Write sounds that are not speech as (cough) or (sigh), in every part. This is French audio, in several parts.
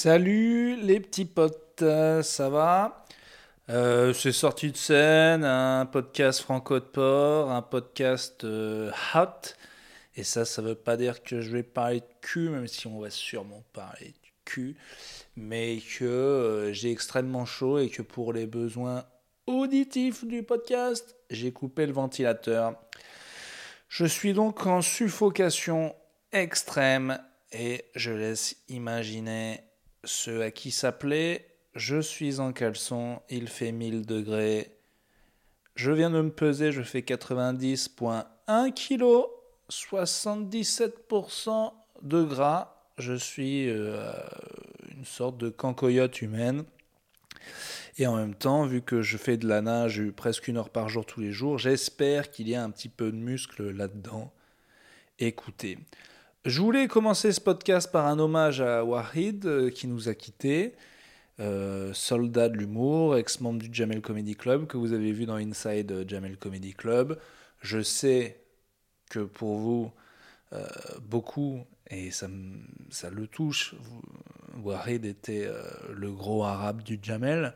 Salut les petits potes, euh, ça va? Euh, C'est sorti de scène, un podcast franco de port, un podcast euh, hot. Et ça, ça veut pas dire que je vais parler de cul, même si on va sûrement parler de cul, mais que j'ai extrêmement chaud et que pour les besoins auditifs du podcast, j'ai coupé le ventilateur. Je suis donc en suffocation extrême et je laisse imaginer ceux à qui s'appelait Je suis en caleçon, il fait 1000 degrés. Je viens de me peser, je fais 90,1 kg, 77% de gras. Je suis euh, une sorte de cancoyote humaine. Et en même temps, vu que je fais de la nage presque une heure par jour tous les jours, j'espère qu'il y a un petit peu de muscle là-dedans. Écoutez, je voulais commencer ce podcast par un hommage à Wahid euh, qui nous a quittés, euh, soldat de l'humour, ex-membre du Jamel Comedy Club que vous avez vu dans Inside Jamel Comedy Club. Je sais que pour vous, euh, beaucoup, et ça, ça le touche, Wahid était le gros arabe du Jamel.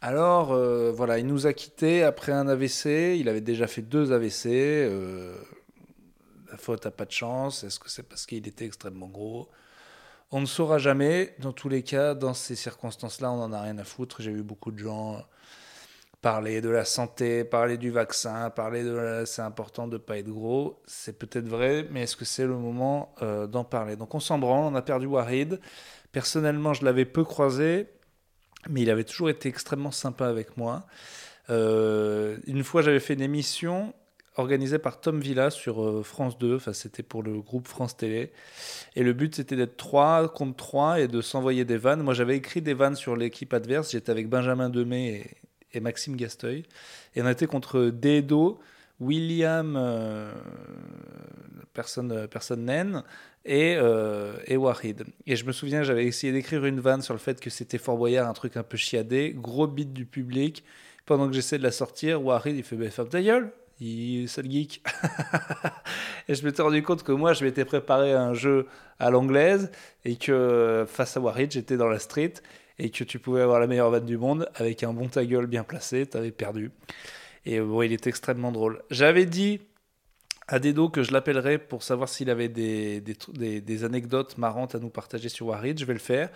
Alors voilà, il nous a quittés après un AVC, il avait déjà fait deux AVC la faute a pas de chance Est-ce que c'est parce qu'il était extrêmement gros? On ne saura jamais. Dans tous les cas, dans ces circonstances-là, on n'en a rien à foutre. J'ai vu beaucoup de gens parler de la santé, parler du vaccin, parler de c'est important de ne pas être gros. C'est peut-être vrai, mais est-ce que c'est le moment euh, d'en parler? Donc on s'en branle, on a perdu Warid. Personnellement, je l'avais peu croisé, mais il avait toujours été extrêmement sympa avec moi. Euh, une fois, j'avais fait une émission organisé par Tom Villa sur euh, France 2. Enfin, c'était pour le groupe France Télé. Et le but, c'était d'être 3 contre 3 et de s'envoyer des vannes. Moi, j'avais écrit des vannes sur l'équipe adverse. J'étais avec Benjamin Demey et, Maxime Gasteuil. Et on était contre Dedo, William, euh, personne, personne naine, et, euh, et. Et je me souviens, j'avais essayé d'écrire une vanne sur le fait que c'était Fort Boyard, un truc un peu chiadé, gros beat du public. Pendant que j'essaie de la sortir, Wahid, il fait bah, Ferme ta gueule il le geek. (laughs) et je m'étais rendu compte que moi, je m'étais préparé un jeu à l'anglaise et que face à Warridge, j'étais dans la street et que tu pouvais avoir la meilleure vanne du monde avec un bon ta gueule bien placé, tu avais perdu. Et bon, il était extrêmement drôle. J'avais dit à Dedo que je l'appellerais pour savoir s'il avait des, des, des, anecdotes marrantes à nous partager sur Warid. Je vais le faire.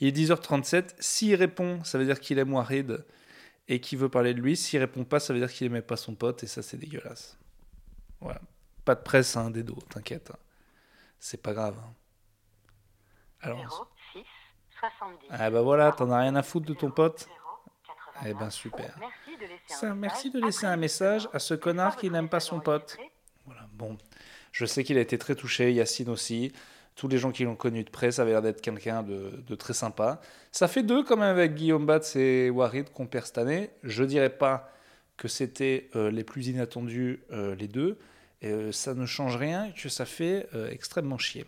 Il est 10h37. S'il répond, ça veut dire qu'il aime Warid et qui veut parler de lui. S'il répond pas, ça veut dire qu'il aimait pas son pote et ça c'est dégueulasse. Voilà. Pas de presse, hein, des dos, t'inquiète. C'est pas grave. Hein. Alors. 06 70. Ah bah voilà, t'en as rien à foutre de ton pote? Eh ben super. Merci de laisser un, merci de laisser un message à ce connard qui n'aime pas son pote. Voilà, bon. Je sais qu'il a été très touché, Yacine aussi tous les gens qui l'ont connu de près, ça avait l'air d'être quelqu'un de, très sympa. Ça fait deux quand même avec Guillaume Batz et Warid qu'on perd cette année. Je dirais pas que c'était euh, les plus inattendus euh, les deux. Euh, ça ne change rien, que ça fait extrêmement chier.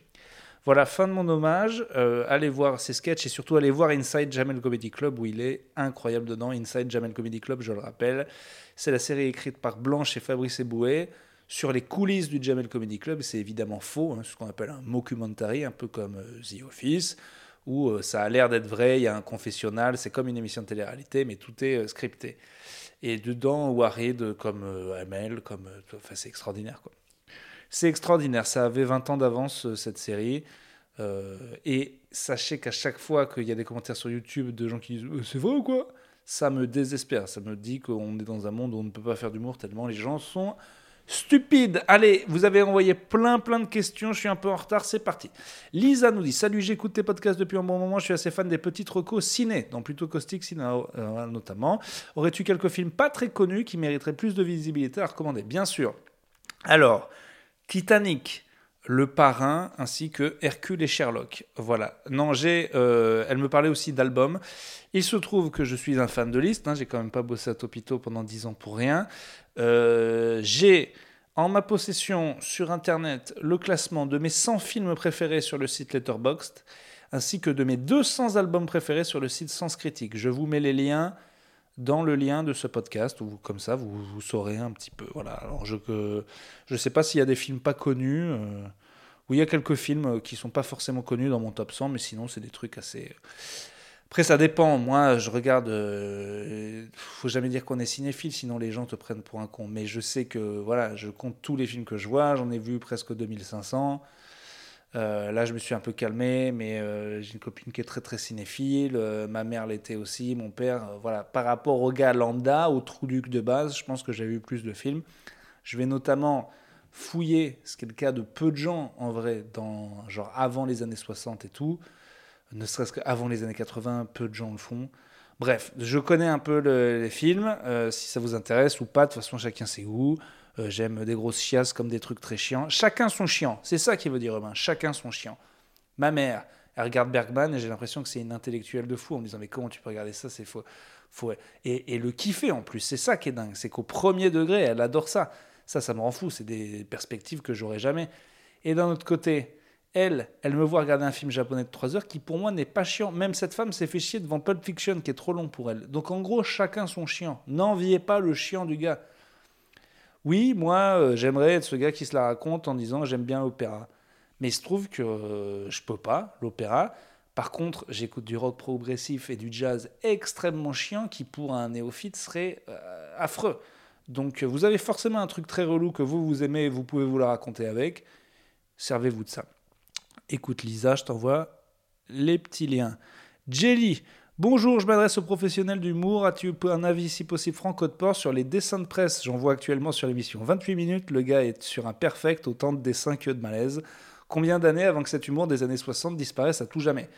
Voilà, fin de mon hommage. allez voir ses sketchs et surtout allez voir Inside Jamel Comedy Club où il est incroyable dedans. Inside Jamel Comedy Club, je le rappelle, c'est la série écrite par Blanche et Fabrice Eboué sur les coulisses du Jamel Comedy Club. C'est évidemment faux, hein, ce qu'on appelle un mockumentary, un peu comme euh, The Office, où euh, ça a l'air d'être vrai, il y a un confessionnal, c'est comme une émission de télé-réalité, mais tout est euh, scripté. Et dedans, Warid comme Amel, comme, enfin, c'est extraordinaire. quoi. C'est extraordinaire, ça avait 20 ans d'avance cette série. et sachez qu'à chaque fois qu'il y a des commentaires sur YouTube de gens qui disent c'est vrai ou quoi? Ça me désespère. Ça me dit qu'on est dans un monde où on ne peut pas faire d'humour tellement les gens sont Stupide. Allez, vous avez envoyé plein plein de questions. Je suis un peu en retard. C'est parti. Lisa nous dit Salut, j'écoute tes podcasts depuis un bon moment. Je suis assez fan des petites recos ciné, donc plutôt caustique ciné euh, notamment. Aurais-tu quelques films pas très connus qui mériteraient plus de visibilité à recommander? Bien sûr. Alors, Titanic. Le Parrain ainsi que Hercule et Sherlock. Voilà. J'ai. Euh, elle me parlait aussi d'albums. Il se trouve que je suis un fan de liste. Hein, j'ai quand même pas bossé à Topito pendant 10 ans pour rien. Euh, j'ai en ma possession sur Internet le classement de mes 100 films préférés sur le site Letterboxd, ainsi que de mes 200 albums préférés sur le site Sens Critique. Je vous mets les liens dans le lien de ce podcast, comme ça vous, saurez un petit peu. Voilà. Je ne sais pas s'il y a des films pas connus. Euh, où il y a quelques films qui sont pas forcément connus dans mon top 100, mais sinon c'est des trucs assez. Après, ça dépend. Moi, je regarde. Euh, faut jamais dire qu'on est cinéphile, sinon les gens te prennent pour un con. Mais je sais que voilà, je compte tous les films que je vois. J'en ai vu presque 2500. Euh, là, je me suis un peu calmé, mais euh, j'ai une copine qui est très très cinéphile. Euh, ma mère l'était aussi, mon père. voilà, par rapport au gars lambda, au trou duc de base, je pense que j'ai vu plus de films. Je vais notamment fouiller, ce qui est le cas de peu de gens en vrai, dans genre avant les années 60 et tout ne serait-ce qu'avant les années 80, peu de gens le font. Bref, je connais un peu les films, si ça vous intéresse ou pas, de toute façon chacun ses goûts. Euh, j'aime des grosses chiasses comme des trucs très chiants. Chacun son chiant, c'est ça qui veut dire Romain, chacun son chiant. Ma mère, elle regarde Bergman et j'ai l'impression que c'est une intellectuelle de fou en me disant mais comment tu peux regarder ça, c'est faux. Et, le kiffer en plus, c'est ça qui est dingue, c'est qu'au premier degré, elle adore ça. Ça, ça me rend fou, c'est des perspectives que j'aurais jamais. Et d'un autre côté, elle, elle me voit regarder un film japonais de 3 heures qui pour moi n'est pas chiant. Même cette femme s'est fait chier devant Pulp Fiction qui est trop long pour elle. Donc en gros, chacun son chiant. N'enviez pas le chiant du gars. Oui, moi, euh, j'aimerais être ce gars qui se la raconte en disant j'aime bien l'opéra. Mais il se trouve que euh, je peux pas, l'opéra. Par contre, j'écoute du rock progressif et du jazz extrêmement chiant qui pour un néophyte serait euh, affreux. Donc vous avez forcément un truc très relou que vous, vous aimez et vous pouvez vous la raconter avec. Servez-vous de ça. Écoute Lisa, je t'envoie les petits liens. Jelly, bonjour, je m'adresse aux professionnels d'humour. As-tu un avis si possible franco de port sur les dessins de presse? J'en vois actuellement sur l'émission 28 minutes. Le gars est sur un perfect, autant de dessins que de malaise. Combien d'années avant que cet humour des années 60 disparaisse à tout jamais?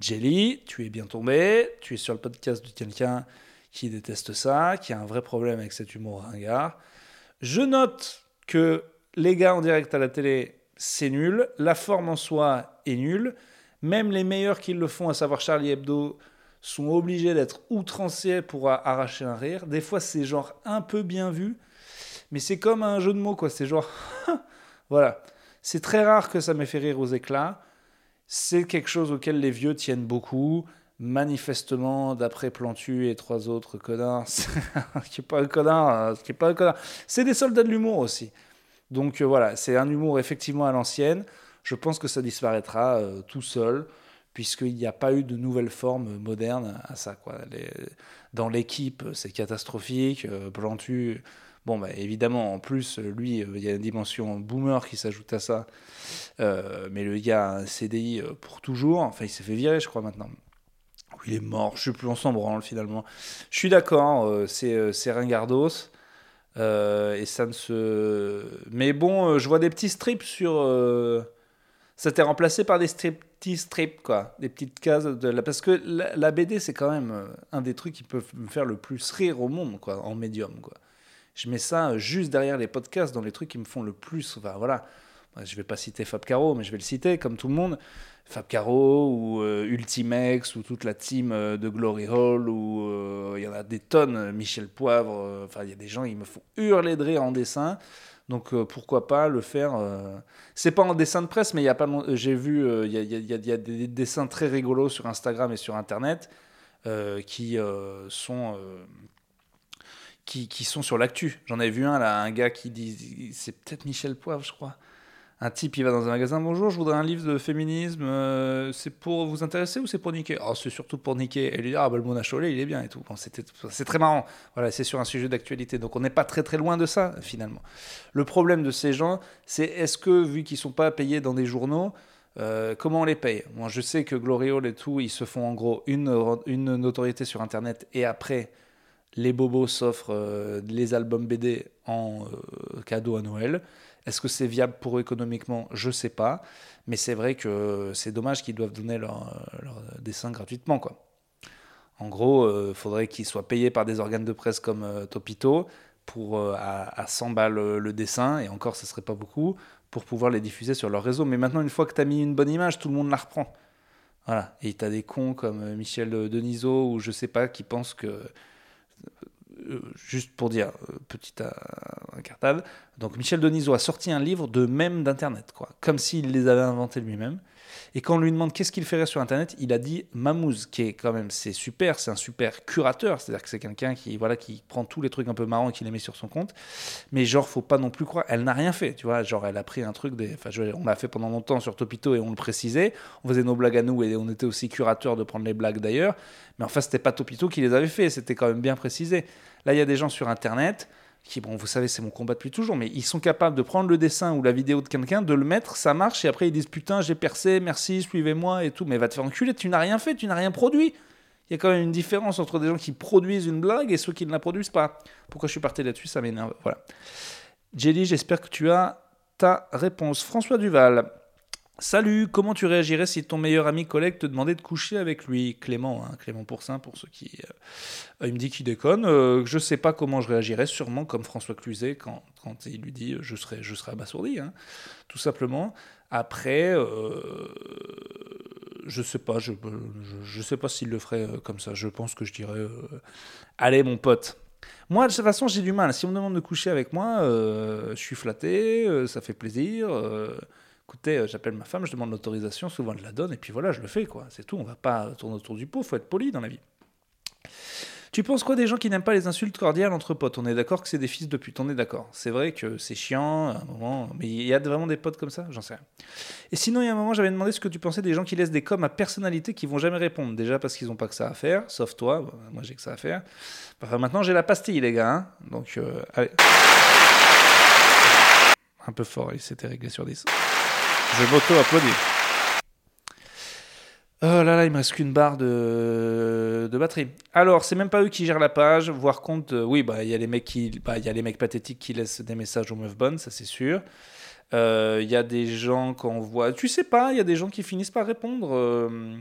Jelly, tu es bien tombé. Tu es sur le podcast de quelqu'un qui déteste ça, qui a un vrai problème avec cet humour ringard. Je note que les gars en direct à la télé c'est nul. La forme en soi est nulle. Même les meilleurs qui le font, à savoir Charlie Hebdo, sont obligés d'être outranciers pour arracher un rire. Des fois, c'est genre un peu bien vu, mais c'est comme un jeu de mots, quoi. C'est genre. (laughs) voilà. C'est très rare que ça m'ait fait rire aux éclats. C'est quelque chose auquel les vieux tiennent beaucoup. Manifestement, d'après Plantu et trois autres connards, (laughs) qui n'est pas un connard, qui est pas un connard. C'est des soldats de l'humour aussi. Donc euh, voilà, c'est un humour effectivement à l'ancienne. Je pense que ça disparaîtra euh, tout seul, puisqu'il n'y a pas eu de nouvelle forme moderne à ça. Quoi. dans l'équipe, c'est catastrophique. Euh, bon, bah, évidemment, en plus, lui, il y a une dimension boomer qui s'ajoute à ça. mais le gars a un CDI pour toujours. Enfin, il s'est fait virer, je crois, maintenant. il est mort, je ne sais plus, on s'en finalement. Je suis d'accord, c'est Ringardos. Euh, et ça ne se. Mais bon, euh, je vois des petits strips sur. Euh, été remplacé par des petits strips. Des petites cases. La... Parce que la, BD, c'est quand même un des trucs qui peuvent me faire le plus rire au monde, en médium. Je mets ça juste derrière les podcasts, dans les trucs qui me font le plus. Enfin, voilà. Je vais pas citer Fab Caro, mais je vais le citer, comme tout le monde. Fab Caro ou euh, Ultimex ou toute la team euh, de Glory Hall ou euh, il y en a des tonnes, Michel Poivre, enfin il y a des gens, ils me font hurler de rire en dessin. Donc pourquoi pas le faire C'est pas en dessin de presse, mais il y a pas j'ai vu il y, a, des dessins très rigolos sur Instagram et sur Internet qui sont qui, qui, sont sur l'actu. J'en ai vu un là, un gars qui dit c'est peut-être Michel Poivre, je crois un type il va dans un magasin, bonjour, je voudrais un livre de féminisme, euh, c'est pour vous intéresser ou c'est pour niquer? Oh, C'est surtout pour niquer. Et lui dit, ah bah le Mona Cholet, il est bien et tout. C'est très marrant. Voilà, c'est sur un sujet d'actualité. Donc on n'est pas très très loin de ça finalement. Le problème de ces gens, c'est est-ce que, vu qu'ils sont pas payés dans des journaux, euh, comment on les paye? Moi je sais que Gloriole et tout, ils se font en gros une, une notoriété sur Internet et après les bobos s'offrent euh, les albums BD en cadeau à Noël. Est-ce que c'est viable pour eux économiquement? Je ne sais pas. Mais c'est vrai que c'est dommage qu'ils doivent donner leur, dessin gratuitement. En gros, il euh, faudrait qu'ils soient payés par des organes de presse comme euh, Topito pour, euh, à, 100 balles le dessin, et encore, ce serait pas beaucoup, pour pouvoir les diffuser sur leur réseau. Mais maintenant, une fois que tu as mis une bonne image, tout le monde la reprend. Voilà. Et tu as des cons comme Michel Denisot ou je sais pas qui pensent que juste pour dire, euh, petite euh, incartade, donc Michel Denisot a sorti un livre de même d'Internet, quoi, comme s'il les avait inventés lui-même. Et quand on lui demande qu'est-ce qu'il ferait sur Internet, il a dit Mamouze, qui est quand même, c'est super, c'est un super curateur. C'est-à-dire que c'est quelqu'un qui, voilà, qui prend tous les trucs un peu marrants et qui les met sur son compte. Mais genre, faut pas non plus croire, elle n'a rien fait, tu vois. Genre, elle a pris un truc, des, enfin, on l'a fait pendant longtemps sur Topito et on le précisait. On faisait nos blagues à nous et on était aussi curateur de prendre les blagues d'ailleurs. Mais enfin, c'était pas Topito qui les avait fait, c'était quand même bien précisé. Là, il y a des gens sur Internet qui, bon, vous savez, c'est mon combat depuis toujours, mais ils sont capables de prendre le dessin ou la vidéo de quelqu'un, de le mettre, ça marche, et après ils disent putain, j'ai percé, merci, suivez-moi et tout. Mais va te faire enculer, tu n'as rien fait, tu n'as rien produit. Il y a quand même une différence entre des gens qui produisent une blague et ceux qui ne la produisent pas. Pourquoi je suis parti là-dessus Ça m'énerve. Voilà. Jelly, j'espère que tu as ta réponse. François Duval. Salut, comment tu réagirais si ton meilleur ami collègue te demandait de coucher avec lui? Clément, hein, Clément Pourcin, pour ceux qui. Euh, il me dit qu'il déconne. Euh, je ne sais pas comment je réagirais, sûrement comme François Cluzet quand, il lui dit je serais, je serais abasourdi, hein, tout simplement. Après, euh, je sais pas, je, sais pas s'il le ferait comme ça. Je pense que je dirais Allez, mon pote, moi, de toute façon, j'ai du mal. Si on me demande de coucher avec moi, je suis flatté, ça fait plaisir écoutez, euh, j'appelle ma femme, je demande l'autorisation, souvent elle la donne, et puis voilà, je le fais, quoi. C'est tout, on va pas tourner autour du pot, faut être poli dans la vie. Tu penses quoi des gens qui n'aiment pas les insultes cordiales entre potes? On est d'accord que c'est des fils de pute, on est d'accord. C'est vrai que c'est chiant, à un moment, mais il y a vraiment des potes comme ça? J'en sais rien. Et sinon, il y a un moment, j'avais demandé ce que tu pensais des gens qui laissent des coms à personnalité qui vont jamais répondre. Déjà parce qu'ils n'ont pas que ça à faire, sauf toi, moi j'ai que ça à faire. Enfin, maintenant j'ai la pastille, les gars, hein. donc euh, allez. Un peu fort, il s'était réglé sur 10. Je m'auto-applaudis. Oh là là, il me reste qu'une barre de, de batterie. Alors, c'est même pas eux qui gèrent la page. Voir compte, euh, oui, bah il y a les mecs qui, bah, y a les mecs pathétiques qui laissent des messages aux meufs bonnes, ça c'est sûr. Euh, il y a des gens qu'on voit, tu sais pas, il y a des gens qui finissent par répondre. Euh,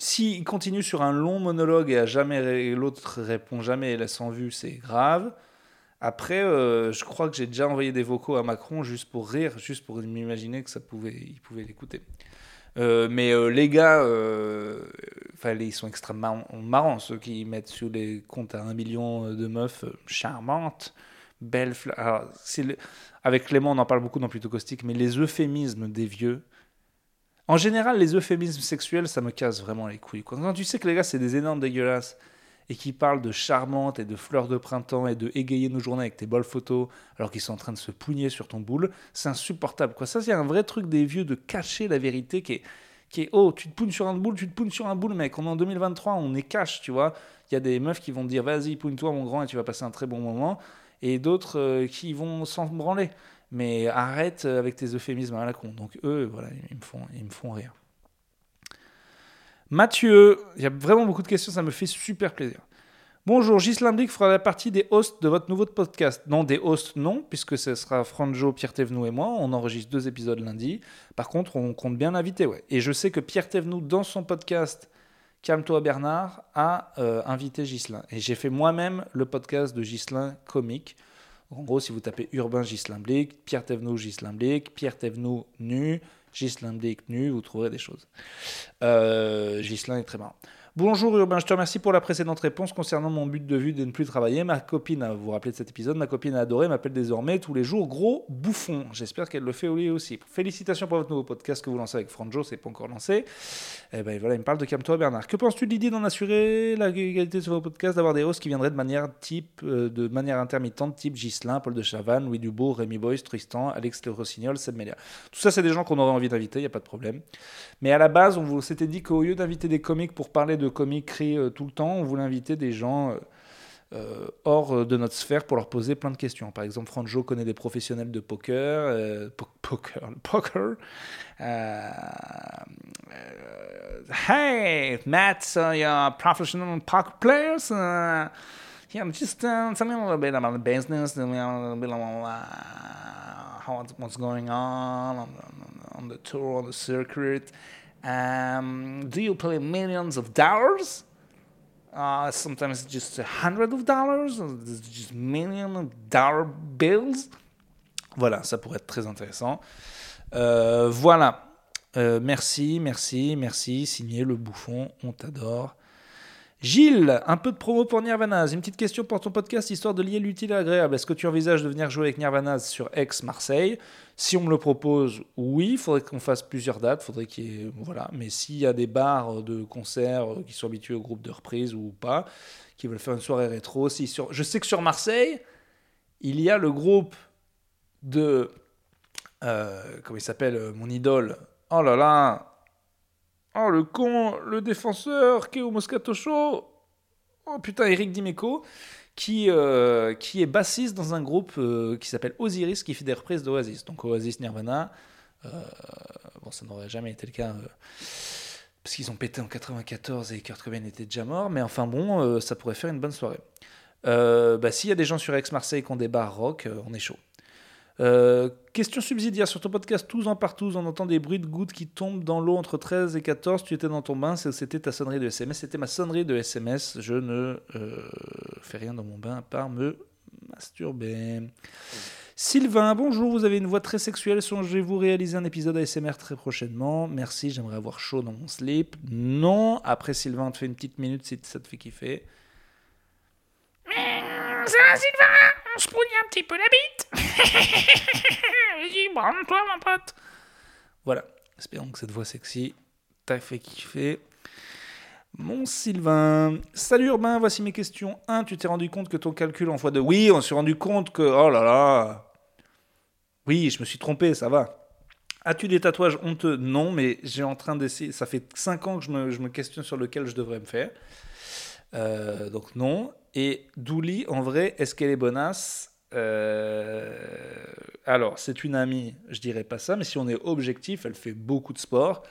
S'ils continuent sur un long monologue et à jamais l'autre répond jamais et laisse en vue, c'est grave. Après, euh, je crois que j'ai déjà envoyé des vocaux à Macron juste pour rire, juste pour m'imaginer que ça pouvait, il pouvait l'écouter. Euh, mais euh, les gars, ils sont extrêmement marrants, ceux qui mettent sur les comptes à un million de meufs charmantes, belles. Avec Clément, on en parle beaucoup dans Plutôt Caustique, mais les euphémismes des vieux. En général, les euphémismes sexuels, ça me casse vraiment les couilles. Quand tu sais que les gars, c'est des énormes dégueulasses et qui parle de charmante et de fleurs de printemps et de égayer nos journées avec tes bols photos alors qu'ils sont en train de se pougner sur ton boule, c'est insupportable. Quoi. Ça, c'est un vrai truc des vieux de cacher la vérité qui est, oh, tu te pougnes sur un boule, tu te pougnes sur un boule, mec. On est en 2023, on est cash, tu vois. Il y a des meufs qui vont dire vas-y, pougne-toi, mon grand, et tu vas passer un très bon moment. Et d'autres euh, qui vont s'en branler. Mais arrête avec tes euphémismes à la con. Donc eux, voilà, ils me font, ils me font rire. Mathieu, il y a vraiment beaucoup de questions, ça me fait super plaisir. Bonjour, Gislain Blick fera la partie des hosts de votre nouveau podcast. Non, des hosts, non, puisque ce sera Franjo, Pierre Thévenoud et moi. On enregistre deux épisodes lundi. Par contre, on compte bien l'inviter, ouais. Et je sais que Pierre Thévenoud, dans son podcast Calme-toi Bernard, a euh, invité Gislain. Et j'ai fait moi-même le podcast de Gislain comique. En gros, si vous tapez Urbain Gislain Blick, Pierre Thévenoud Gislain Blick, Pierre Thévenoud nu, Gislain Blick nu, vous trouverez des choses. Euh, Gislain est très marrant. Bonjour Urbain, je te remercie pour la précédente réponse concernant mon but de vue de ne plus travailler. Ma copine, vous vous rappelez de cet épisode, ma copine a adoré, m'appelle désormais tous les jours gros bouffon. J'espère qu'elle le fait lui aussi. Félicitations pour votre nouveau podcast que vous lancez avec Franjo, c'est pas encore lancé. Et eh ben voilà, il me parle de Calme-toi Bernard. Que penses-tu de l'idée d'en assurer la qualité de ce podcast, d'avoir des hosts qui viendraient de manière type, euh, de manière intermittente, type Gislin, Paul de Chavannes, Louis Dubourg, Rémi Boyce, Tristan, Alex Le Rossignol, Seb. Tout ça, c'est des gens qu'on aurait envie d'inviter, il n'y a pas de problème. Mais à la base, on s'était dit qu'au lieu d'inviter des comiques pour parler de comiques euh, tout le temps, on voulait inviter des gens euh, euh, hors de notre sphère pour leur poser plein de questions. Par exemple, Franjo connaît des professionnels de poker. poker, (laughs) poker. hey, Matt, so you're professional poker players? Uh, yeah, just uh, tell a little bit about the business, a little bit about uh, what's going on, on, the tour, on the circuit. Um, do you play millions of dollars? Uh, sometimes just a hundred of dollars, just million of dollar bills. Voilà, ça pourrait être très intéressant. Euh, voilà. Euh, merci, merci, merci. Signé le bouffon, on t'adore. Gilles, un peu de promo pour Nirvana. Une petite question pour ton podcast, histoire de lier l'utile à l'agréable. Est-ce que tu envisages de venir jouer avec Nirvana sur Aix-Marseille Si on me le propose, oui. Il faudrait qu'on fasse plusieurs dates. Faudrait qu'il y ait... Voilà. Mais s'il y a des bars de concerts qui sont habitués au groupe de reprise ou pas, qui veulent faire une soirée rétro, si je sais que sur Marseille, il y a le groupe de. Euh, comment il s'appelle euh, Mon idole. Oh là là Oh le con Le défenseur Keo Moscato Show Oh putain, Eric Dimeco qui, euh, est bassiste dans un groupe qui s'appelle Osiris, qui fait des reprises d'Oasis. Donc Oasis Nirvana. bon, ça n'aurait jamais été le cas parce qu'ils ont pété en 94 et Kurt Cobain était déjà mort, mais enfin bon, ça pourrait faire une bonne soirée. bah, S'il y a des gens sur Aix-Marseille qui ont des bars rock, on est chaud. Euh, question subsidiaire sur ton podcast Tous en partout, on entend des bruits de gouttes qui tombent dans l'eau entre 13 et 14. Tu étais dans ton bain, c'était ta sonnerie de SMS. C'était ma sonnerie de SMS. Je ne euh, fais rien dans mon bain à part me masturber. Sylvain, bonjour, vous avez une voix très sexuelle. Songez-vous réaliser un épisode ASMR très prochainement Merci, j'aimerais avoir chaud dans mon slip. Non, après Sylvain, on te fait une petite minute si ça te fait kiffer. Ça Sylvain? On se un petit peu la bite (laughs) Vas-y, branle-toi, mon pote Voilà, espérons que cette voix sexy t'a fait kiffer. Mon Sylvain. Salut Urbain, voici mes questions. 1. Tu t'es rendu compte que ton calcul en fois de... Oui, on s'est rendu compte que... Oh là là Oui, je me suis trompé, ça va. As-tu des tatouages honteux? Non, mais j'ai en train d'essayer... Ça fait 5 ans que je me, je me questionne sur lequel je devrais me faire. Euh, donc non. Et Douli, en vrai, est-ce qu'elle est bonasse euh, Alors, c'est une amie, je dirais pas ça, mais si on est objectif, elle fait beaucoup de sport.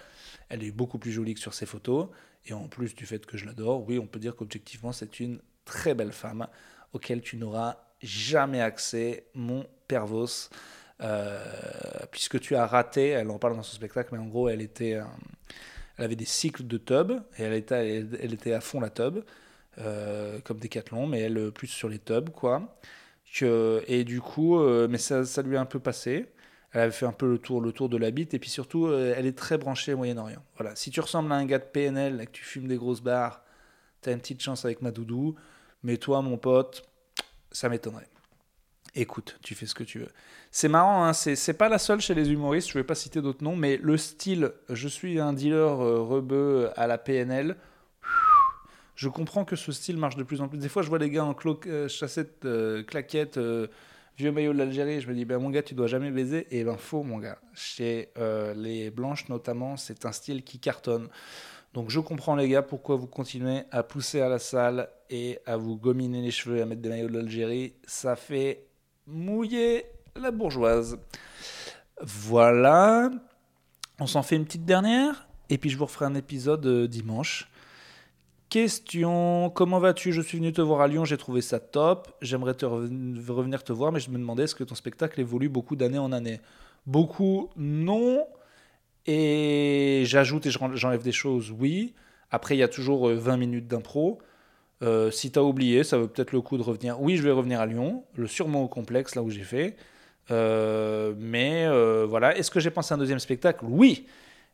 Elle est beaucoup plus jolie que sur ses photos. Et en plus du fait que je l'adore, oui, on peut dire qu'objectivement, c'est une très belle femme auquel tu n'auras jamais accès, mon pervos. Euh, puisque tu as raté, elle en parle dans son spectacle, mais en gros, elle était, elle avait des cycles de tub et elle était, elle était à fond la tub. Euh, comme Decathlon, mais elle euh, plus sur les tubs, quoi. Et du coup, euh, mais ça, lui a un peu passé. Elle avait fait un peu le tour, le tour de la bite, et puis surtout, elle est très branchée au Moyen-Orient. Voilà. Si tu ressembles à un gars de PNL et que tu fumes des grosses barres, t'as une petite chance avec ma doudou. Mais toi, mon pote, ça m'étonnerait. Écoute, tu fais ce que tu veux. C'est marrant, hein, c'est pas la seule chez les humoristes, je vais pas citer d'autres noms, mais le style, je suis un dealer rebeu à la PNL, je comprends que ce style marche de plus en plus. Des fois, je vois les gars en euh, chassette, euh, claquette, euh, vieux maillot de l'Algérie. Je me dis, ben, mon gars, tu dois jamais baiser. Et ben, faux, mon gars. Chez les blanches, notamment, c'est un style qui cartonne. Donc, je comprends, les gars, pourquoi vous continuez à pousser à la salle et à vous gominer les cheveux et à mettre des maillots de l'Algérie. Ça fait mouiller la bourgeoise. Voilà. On s'en fait une petite dernière. Et puis, je vous referai un épisode dimanche. Question, comment vas-tu? Je suis venu te voir à Lyon, j'ai trouvé ça top. J'aimerais te revenir te voir, mais je me demandais est-ce que ton spectacle évolue beaucoup d'année en année? Beaucoup, non. Et j'ajoute et j'enlève des choses, oui. Après, il y a toujours 20 euh, minutes d'impro. Euh, si tu as oublié, ça vaut peut-être le coup de revenir. Oui, je vais revenir à Lyon, le sûrement au complexe, là où j'ai fait. Euh, mais voilà, est-ce que j'ai pensé à un deuxième spectacle? Oui.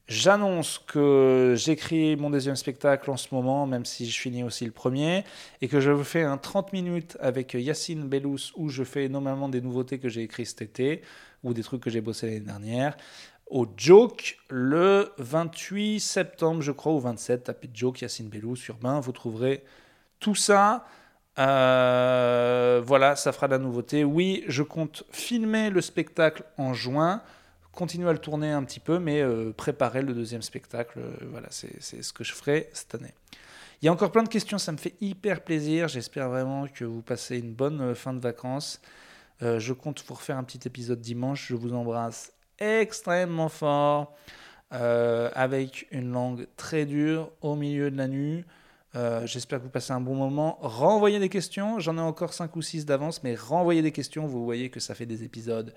J'annonce que j'écris mon deuxième spectacle en ce moment, même si je finis aussi le premier, et que je vous fais un 30 minutes avec Yacine Bellous où je fais normalement des nouveautés que j'ai écrites cet été ou des trucs que j'ai bossé l'année dernière. Au Joke, le 28 septembre, je crois, ou 27, tapez Joke, Yacine Bellous, Urbain, vous trouverez tout ça. Euh, voilà, ça fera de la nouveauté. Oui, je compte filmer le spectacle en juin continuer à le tourner un petit peu, mais euh, préparer le deuxième spectacle. Euh, voilà, c'est ce que je ferai cette année. Il y a encore plein de questions, ça me fait hyper plaisir. J'espère vraiment que vous passez une bonne euh, fin de vacances. je compte vous refaire un petit épisode dimanche. Je vous embrasse extrêmement fort, avec une langue très dure au milieu de la nuit. J'espère que vous passez un bon moment. Renvoyez des questions. J'en ai encore 5 ou 6 d'avance, mais renvoyez des questions. Vous voyez que ça fait des épisodes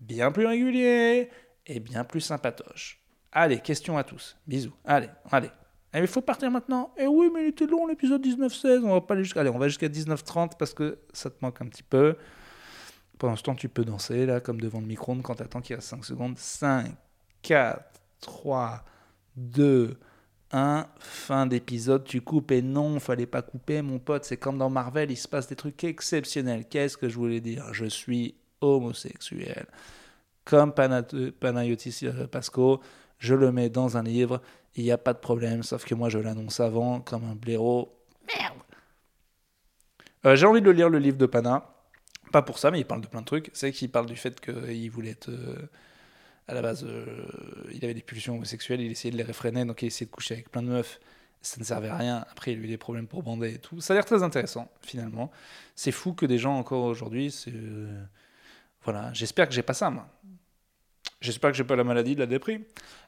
bien plus régulier et bien plus sympatoche. Allez, question à tous. Bisous. Allez, allez. Eh, il faut partir maintenant. Eh oui, mais il était long l'épisode 19-16. On va pas aller jusqu'à. Allez, on va jusqu'à 19-30 parce que ça te manque un petit peu. Pendant ce temps, tu peux danser là, comme devant le micro-ondes quand t'attends qu'il a 5 secondes. 5, 4, 3, 2, un fin d'épisode, tu coupes et non, fallait pas couper, mon pote. C'est comme dans Marvel, il se passe des trucs exceptionnels. Qu'est-ce que je voulais dire? Je suis homosexuel. Comme Panayotis euh, Pasco, je le mets dans un livre, il n'y a pas de problème, sauf que moi je l'annonce avant comme un blaireau. Merde euh, J'ai envie de lire le livre de Pana. Pas pour ça, mais il parle de plein de trucs. C'est qu'il parle du fait qu'il voulait être. Euh, à la base, il avait des pulsions homosexuelles, il essayait de les réfréner, donc il essayait de coucher avec plein de meufs. Ça ne servait à rien. Après, il a eu des problèmes pour bander et tout. Ça a l'air très intéressant, finalement. C'est fou que des gens, encore aujourd'hui, c'est. Voilà, j'espère que j'ai pas ça, moi. J'espère que j'ai pas la maladie de la déprime.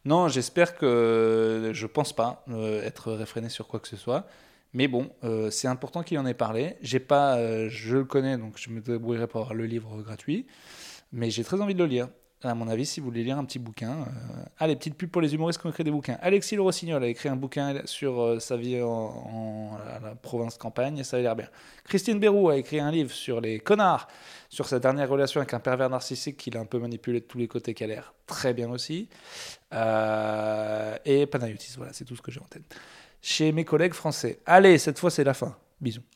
Non, j'espère que je pense pas euh, être réfréné sur quoi que ce soit. Mais bon, euh, c'est important qu'il en ait parlé. J'ai pas, euh, je le connais, donc je me débrouillerai pour avoir le livre gratuit. Mais j'ai très envie de le lire à mon avis, si vous voulez lire un petit bouquin. Euh... Ah, les petites pour les humoristes qui ont écrit des bouquins. Alexis Le Rossignol a écrit un bouquin sur euh, sa vie en, la province campagne, et ça a l'air bien. Christine Bérou a écrit un livre sur les connards, sur sa dernière relation avec un pervers narcissique qu'il a un peu manipulé de tous les côtés, qui a l'air très bien aussi. Euh, et Panayotis, voilà, c'est tout ce que j'ai en tête. Chez mes collègues français. Allez, cette fois c'est la fin. Bisous.